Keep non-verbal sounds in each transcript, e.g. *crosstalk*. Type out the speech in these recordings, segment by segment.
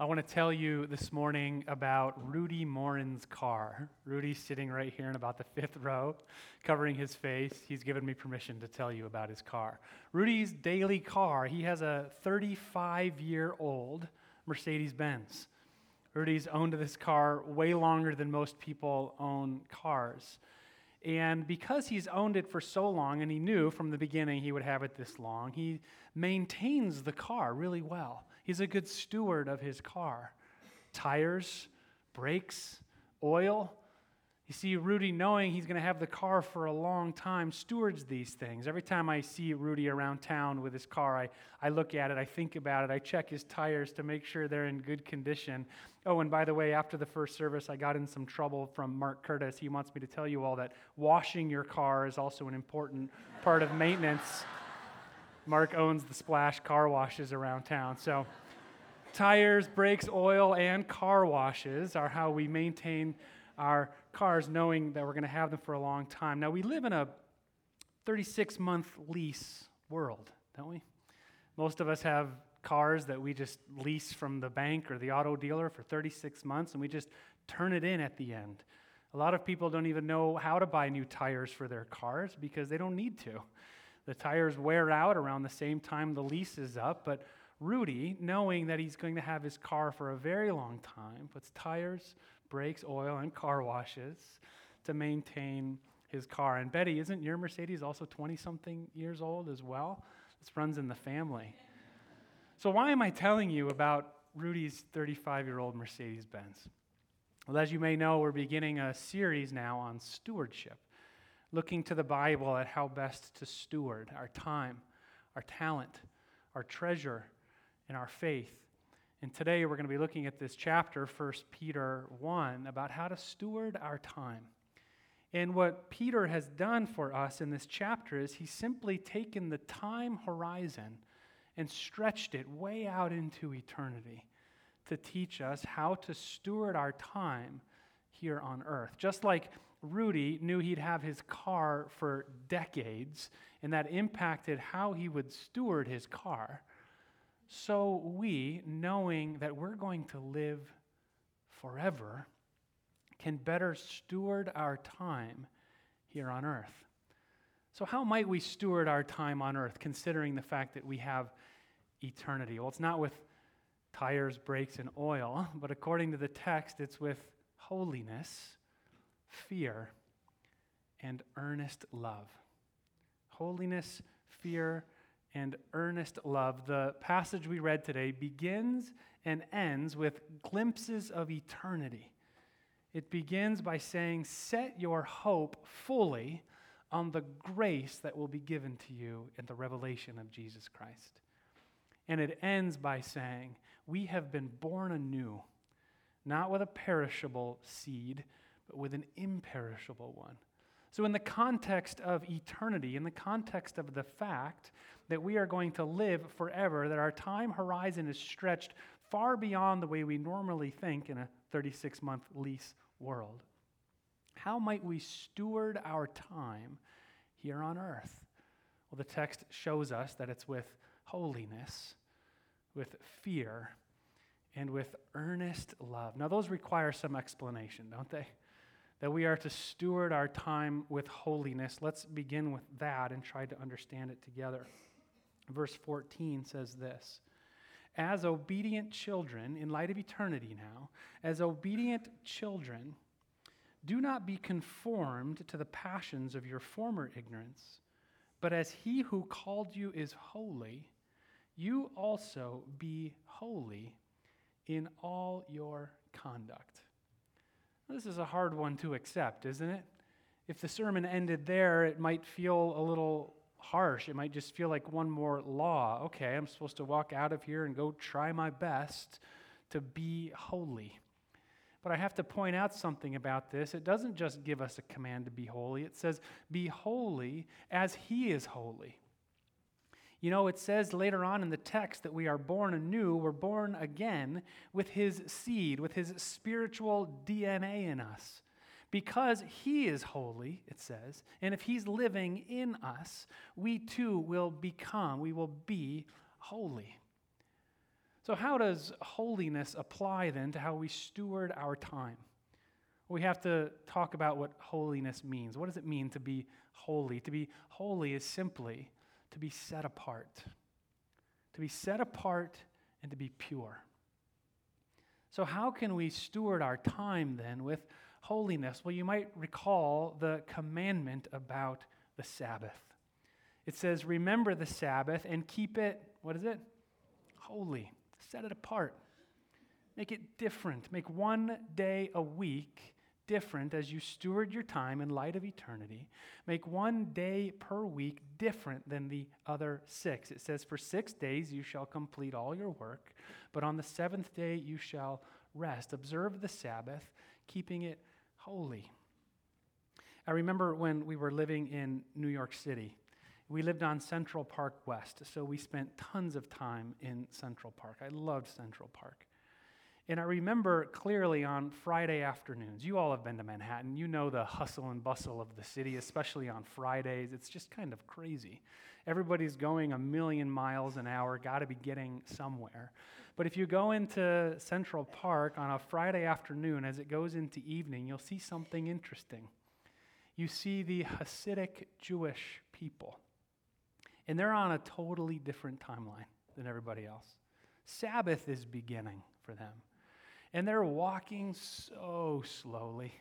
I want to tell you this morning about Rudy Morin's car. Rudy's sitting right here in about the fifth row, covering his face. He's given me permission to tell you about his car. Rudy's daily car, he has a 35 year old Mercedes Benz. Rudy's owned this car way longer than most people own cars. And because he's owned it for so long, and he knew from the beginning he would have it this long, he maintains the car really well. He's a good steward of his car. Tires, brakes, oil. You see, Rudy, knowing he's going to have the car for a long time, stewards these things. Every time I see Rudy around town with his car, I, I look at it, I think about it, I check his tires to make sure they're in good condition. Oh, and by the way, after the first service, I got in some trouble from Mark Curtis. He wants me to tell you all that washing your car is also an important part of maintenance. Mark owns the Splash car washes around town. So, tires, brakes, oil, and car washes are how we maintain our cars, knowing that we're going to have them for a long time. Now, we live in a 36 month lease world, don't we? Most of us have cars that we just lease from the bank or the auto dealer for 36 months and we just turn it in at the end. A lot of people don't even know how to buy new tires for their cars because they don't need to. The tires wear out around the same time the lease is up, but Rudy, knowing that he's going to have his car for a very long time, puts tires, brakes, oil, and car washes to maintain his car. And Betty, isn't your Mercedes also 20 something years old as well? This runs in the family. So, why am I telling you about Rudy's 35 year old Mercedes Benz? Well, as you may know, we're beginning a series now on stewardship looking to the Bible at how best to steward our time, our talent, our treasure, and our faith. And today we're going to be looking at this chapter, 1 Peter 1, about how to steward our time. And what Peter has done for us in this chapter is he's simply taken the time horizon and stretched it way out into eternity to teach us how to steward our time here on earth. Just like Rudy knew he'd have his car for decades, and that impacted how he would steward his car. So we, knowing that we're going to live forever, can better steward our time here on earth. So, how might we steward our time on earth, considering the fact that we have eternity? Well, it's not with tires, brakes, and oil, but according to the text, it's with holiness fear, and earnest love. Holiness, fear, and earnest love. The passage we read today begins and ends with glimpses of eternity. It begins by saying, Set your hope fully on the grace that will be given to you in the revelation of Jesus Christ. And it ends by saying, We have been born anew, not with a perishable seed but with an imperishable one. So, in the context of eternity, in the context of the fact that we are going to live forever, that our time horizon is stretched far beyond the way we normally think in a 36 month lease world, how might we steward our time here on earth? Well, the text shows us that it's with holiness, with fear, and with earnest love. Now, those require some explanation, don't they? That we are to steward our time with holiness. Let's begin with that and try to understand it together. Verse 14 says this As obedient children, in light of eternity now, as obedient children, do not be conformed to the passions of your former ignorance, but as he who called you is holy, you also be holy in all your conduct. This is a hard one to accept, isn't it? If the sermon ended there, it might feel a little harsh. It might just feel like one more law. Okay, I'm supposed to walk out of here and go try my best to be holy. But I have to point out something about this. It doesn't just give us a command to be holy, it says, Be holy as He is holy. You know, it says later on in the text that we are born anew, we're born again with his seed, with his spiritual DNA in us. Because he is holy, it says, and if he's living in us, we too will become, we will be holy. So, how does holiness apply then to how we steward our time? We have to talk about what holiness means. What does it mean to be holy? To be holy is simply to be set apart, to be set apart and to be pure. So, how can we steward our time then with holiness? Well, you might recall the commandment about the Sabbath. It says, Remember the Sabbath and keep it, what is it? Holy. Set it apart. Make it different. Make one day a week different as you steward your time in light of eternity. Make one day per week different than the other six. It says, For six days you shall complete all your work, but on the seventh day you shall rest. Observe the Sabbath, keeping it holy. I remember when we were living in New York City. We lived on Central Park West, so we spent tons of time in Central Park. I loved Central Park. And I remember clearly on Friday afternoons, you all have been to Manhattan, you know the hustle and bustle of the city, especially on Fridays. It's just kind of crazy. Everybody's going a million miles an hour, got to be getting somewhere. But if you go into Central Park on a Friday afternoon, as it goes into evening, you'll see something interesting. You see the Hasidic Jewish people, and they're on a totally different timeline than everybody else. Sabbath is beginning for them. And they're walking so slowly,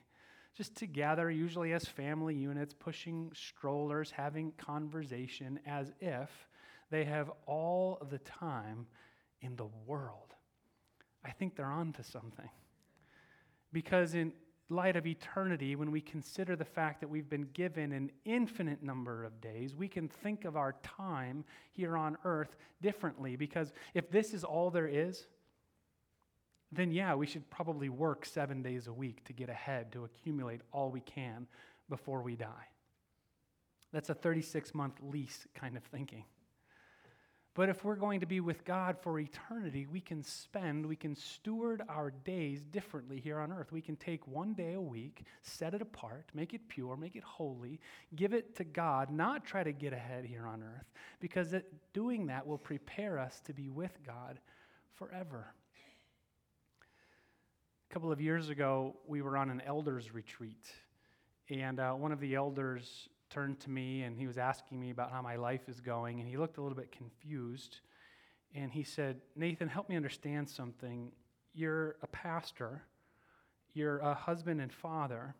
just together, usually as family units, pushing strollers, having conversation as if they have all the time in the world. I think they're on to something. Because in light of eternity, when we consider the fact that we've been given an infinite number of days, we can think of our time here on earth differently. Because if this is all there is, then yeah, we should probably work seven days a week to get ahead, to accumulate all we can before we die. That's a 36 month lease kind of thinking. But if we're going to be with God for eternity, we can spend, we can steward our days differently here on earth. We can take one day a week, set it apart, make it pure, make it holy, give it to God, not try to get ahead here on earth, because it, doing that will prepare us to be with God forever. A couple of years ago, we were on an elders retreat, and uh, one of the elders turned to me and he was asking me about how my life is going, and he looked a little bit confused. And he said, Nathan, help me understand something. You're a pastor, you're a husband and father,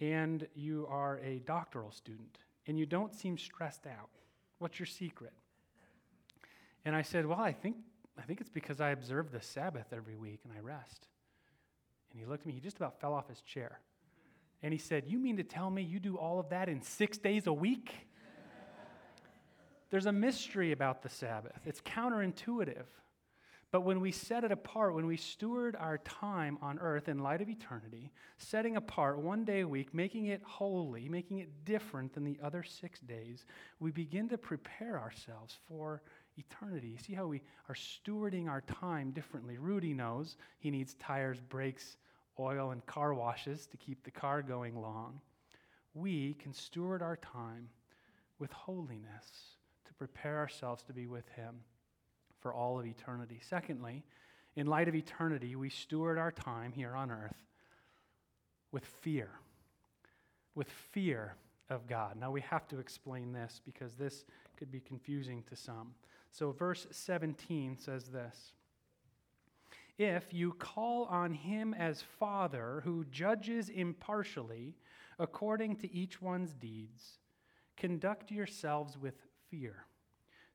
and you are a doctoral student, and you don't seem stressed out. What's your secret? And I said, Well, I think, I think it's because I observe the Sabbath every week and I rest. And he looked at me, he just about fell off his chair. And he said, You mean to tell me you do all of that in six days a week? There's a mystery about the Sabbath, it's counterintuitive. But when we set it apart, when we steward our time on earth in light of eternity, setting apart one day a week, making it holy, making it different than the other six days, we begin to prepare ourselves for eternity. You See how we are stewarding our time differently. Rudy knows he needs tires, brakes, oil, and car washes to keep the car going long. We can steward our time with holiness to prepare ourselves to be with him for all of eternity. Secondly, in light of eternity, we steward our time here on earth with fear. With fear of God. Now, we have to explain this because this could be confusing to some. So, verse 17 says this If you call on him as Father who judges impartially according to each one's deeds, conduct yourselves with fear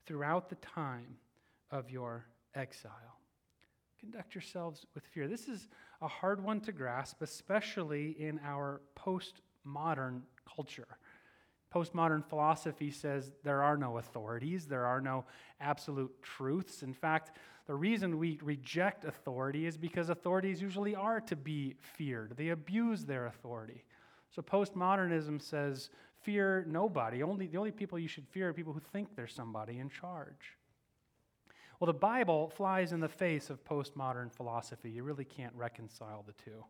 throughout the time of your exile. Conduct yourselves with fear. This is a hard one to grasp, especially in our postmodern culture. Postmodern philosophy says there are no authorities, there are no absolute truths. In fact, the reason we reject authority is because authorities usually are to be feared, they abuse their authority. So postmodernism says fear nobody. Only, the only people you should fear are people who think there's somebody in charge. Well, the Bible flies in the face of postmodern philosophy. You really can't reconcile the two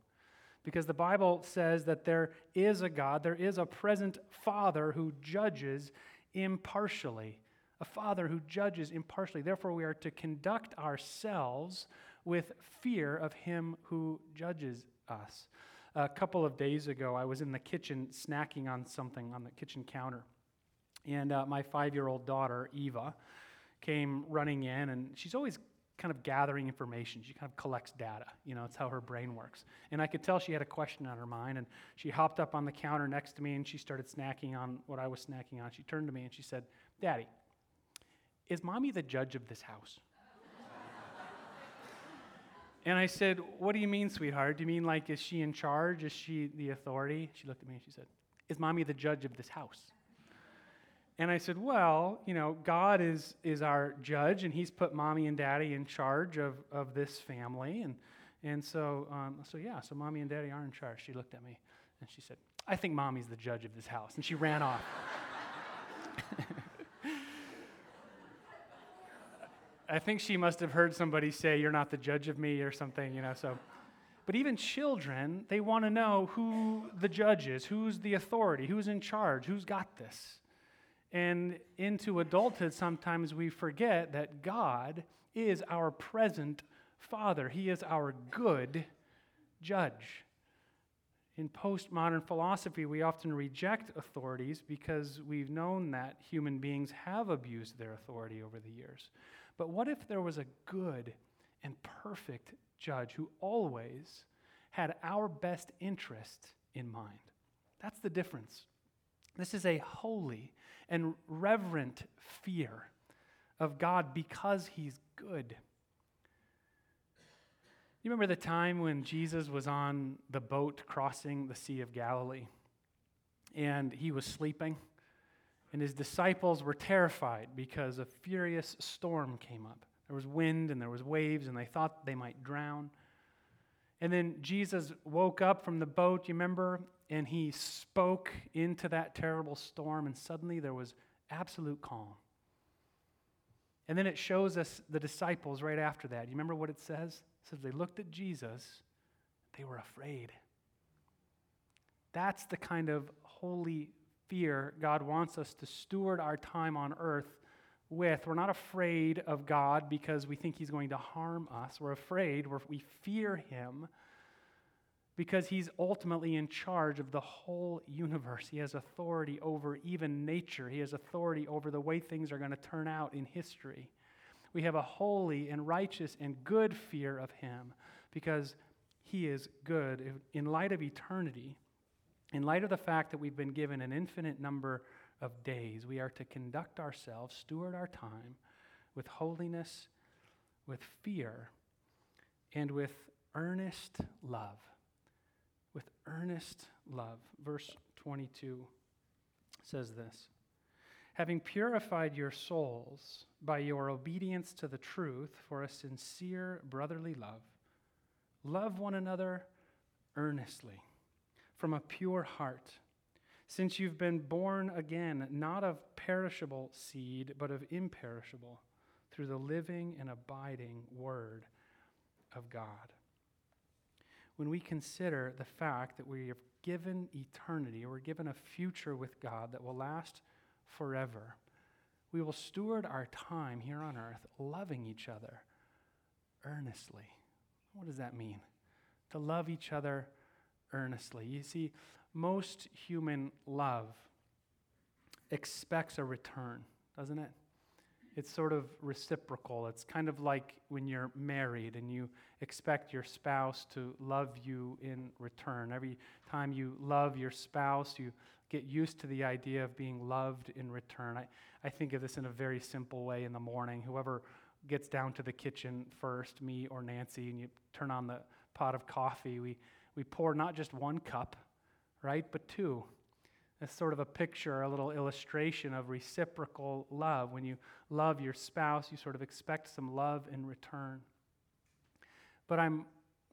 because the Bible says that there is a God, there is a present Father who judges impartially a father who judges impartially. Therefore, we are to conduct ourselves with fear of him who judges us. A couple of days ago, I was in the kitchen snacking on something on the kitchen counter. And uh, my five year old daughter, Eva, came running in, and she's always kind of gathering information. She kind of collects data. You know, it's how her brain works. And I could tell she had a question on her mind, and she hopped up on the counter next to me and she started snacking on what I was snacking on. She turned to me and she said, Daddy, is mommy the judge of this house? *laughs* and I said, What do you mean, sweetheart? Do you mean like, is she in charge? Is she the authority? She looked at me and she said, Is mommy the judge of this house? And I said, Well, you know, God is, is our judge, and He's put mommy and daddy in charge of, of this family. And, and so, um, so, yeah, so mommy and daddy are in charge. She looked at me and she said, I think mommy's the judge of this house. And she ran off. *laughs* I think she must have heard somebody say, You're not the judge of me, or something, you know. So, but even children, they want to know who the judge is, who's the authority, who's in charge, who's got this. And into adulthood, sometimes we forget that God is our present Father, He is our good judge. In postmodern philosophy, we often reject authorities because we've known that human beings have abused their authority over the years. But what if there was a good and perfect judge who always had our best interest in mind? That's the difference. This is a holy and reverent fear of God because he's good. You remember the time when Jesus was on the boat crossing the Sea of Galilee and he was sleeping? And his disciples were terrified because a furious storm came up. There was wind and there was waves, and they thought they might drown. And then Jesus woke up from the boat, you remember, and he spoke into that terrible storm, and suddenly there was absolute calm. And then it shows us the disciples right after that. You remember what it says? It says they looked at Jesus, they were afraid. That's the kind of holy fear God wants us to steward our time on earth with. We're not afraid of God because we think He's going to harm us. We're afraid, we're, we fear Him because He's ultimately in charge of the whole universe. He has authority over even nature, He has authority over the way things are going to turn out in history. We have a holy and righteous and good fear of Him because He is good. In light of eternity, in light of the fact that we've been given an infinite number of days, we are to conduct ourselves, steward our time with holiness, with fear, and with earnest love. With earnest love. Verse 22 says this Having purified your souls by your obedience to the truth for a sincere brotherly love, love one another earnestly from a pure heart, since you've been born again, not of perishable seed, but of imperishable, through the living and abiding Word of God. When we consider the fact that we are given eternity, we're given a future with God that will last forever, we will steward our time here on earth loving each other earnestly. What does that mean? To love each other earnestly. You see, most human love expects a return, doesn't it? It's sort of reciprocal. It's kind of like when you're married and you expect your spouse to love you in return. Every time you love your spouse, you get used to the idea of being loved in return. I, I think of this in a very simple way in the morning. Whoever gets down to the kitchen first, me or Nancy, and you turn on the pot of coffee, we we pour not just one cup, right, but two. It's sort of a picture, a little illustration of reciprocal love. When you love your spouse, you sort of expect some love in return. But I'm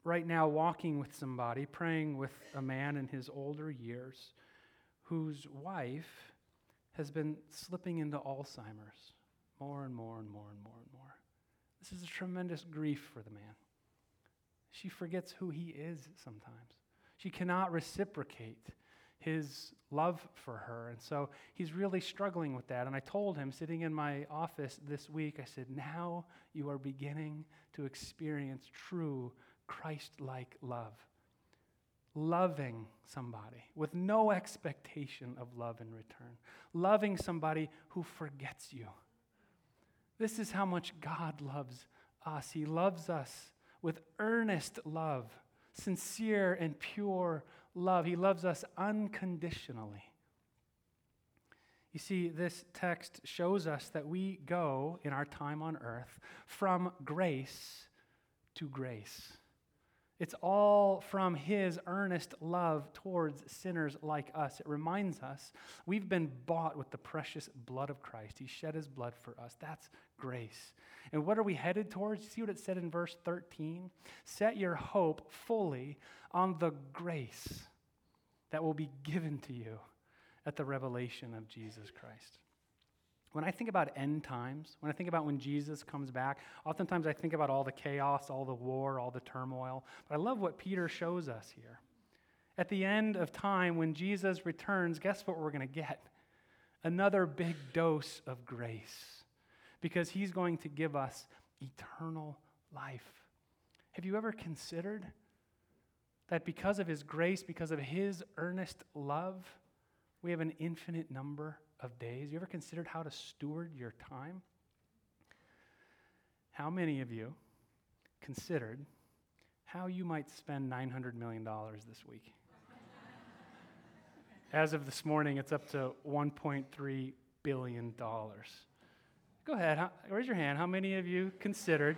right now walking with somebody, praying with a man in his older years whose wife has been slipping into Alzheimer's more and more and more and more and more. This is a tremendous grief for the man. She forgets who he is sometimes. She cannot reciprocate his love for her. And so he's really struggling with that. And I told him, sitting in my office this week, I said, Now you are beginning to experience true Christ like love. Loving somebody with no expectation of love in return. Loving somebody who forgets you. This is how much God loves us. He loves us with earnest love, sincere and pure love. He loves us unconditionally. You see, this text shows us that we go in our time on earth from grace to grace. It's all from his earnest love towards sinners like us. It reminds us we've been bought with the precious blood of Christ. He shed his blood for us. That's grace. And what are we headed towards? See what it said in verse 13? Set your hope fully on the grace that will be given to you at the revelation of Jesus Christ. When I think about end times, when I think about when Jesus comes back, oftentimes I think about all the chaos, all the war, all the turmoil. But I love what Peter shows us here. At the end of time, when Jesus returns, guess what we're going to get? Another big dose of grace. Because he's going to give us eternal life. Have you ever considered that because of his grace, because of his earnest love, we have an infinite number of days. You ever considered how to steward your time? How many of you considered how you might spend $900 million this week? *laughs* As of this morning, it's up to $1.3 billion. Go ahead, how, raise your hand. How many of you considered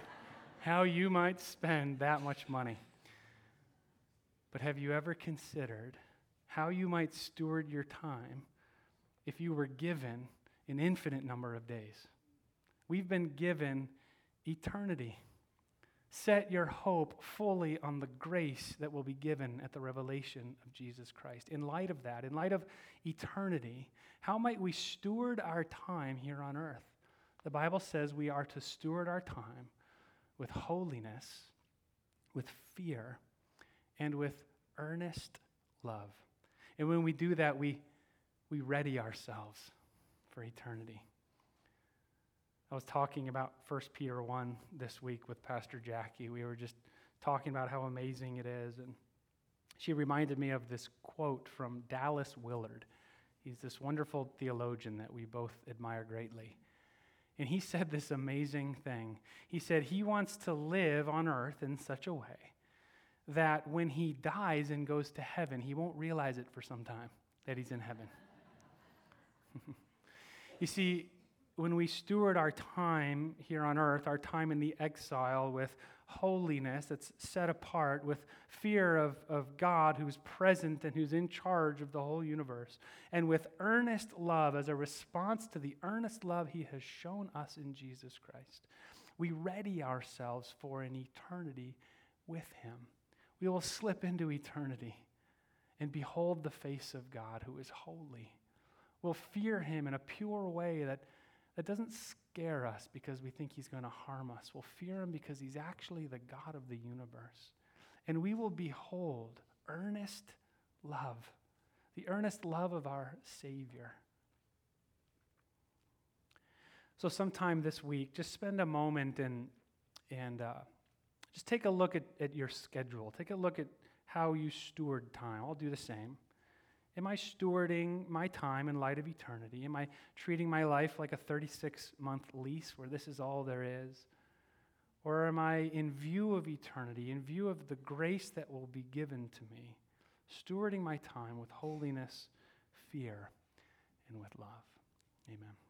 how you might spend that much money? But have you ever considered how you might steward your time if you were given an infinite number of days. We've been given eternity. Set your hope fully on the grace that will be given at the revelation of Jesus Christ. In light of that, in light of eternity, how might we steward our time here on earth? The Bible says we are to steward our time with holiness, with fear, and with earnest love. And when we do that, we we ready ourselves for eternity. I was talking about 1 Peter 1 this week with Pastor Jackie. We were just talking about how amazing it is. And she reminded me of this quote from Dallas Willard. He's this wonderful theologian that we both admire greatly. And he said this amazing thing. He said he wants to live on earth in such a way that when he dies and goes to heaven, he won't realize it for some time that he's in heaven. *laughs* you see, when we steward our time here on earth, our time in the exile with holiness that's set apart, with fear of, of God who's present and who's in charge of the whole universe, and with earnest love as a response to the earnest love he has shown us in Jesus Christ, we ready ourselves for an eternity with him. We will slip into eternity and behold the face of God who is holy We'll fear him in a pure way that, that doesn't scare us because we think he's going to harm us. We'll fear him because he's actually the God of the universe. And we will behold earnest love, the earnest love of our Savior. So, sometime this week, just spend a moment and, and uh, just take a look at, at your schedule. Take a look at how you steward time. I'll do the same. Am I stewarding my time in light of eternity? Am I treating my life like a 36 month lease where this is all there is? Or am I, in view of eternity, in view of the grace that will be given to me, stewarding my time with holiness, fear, and with love? Amen.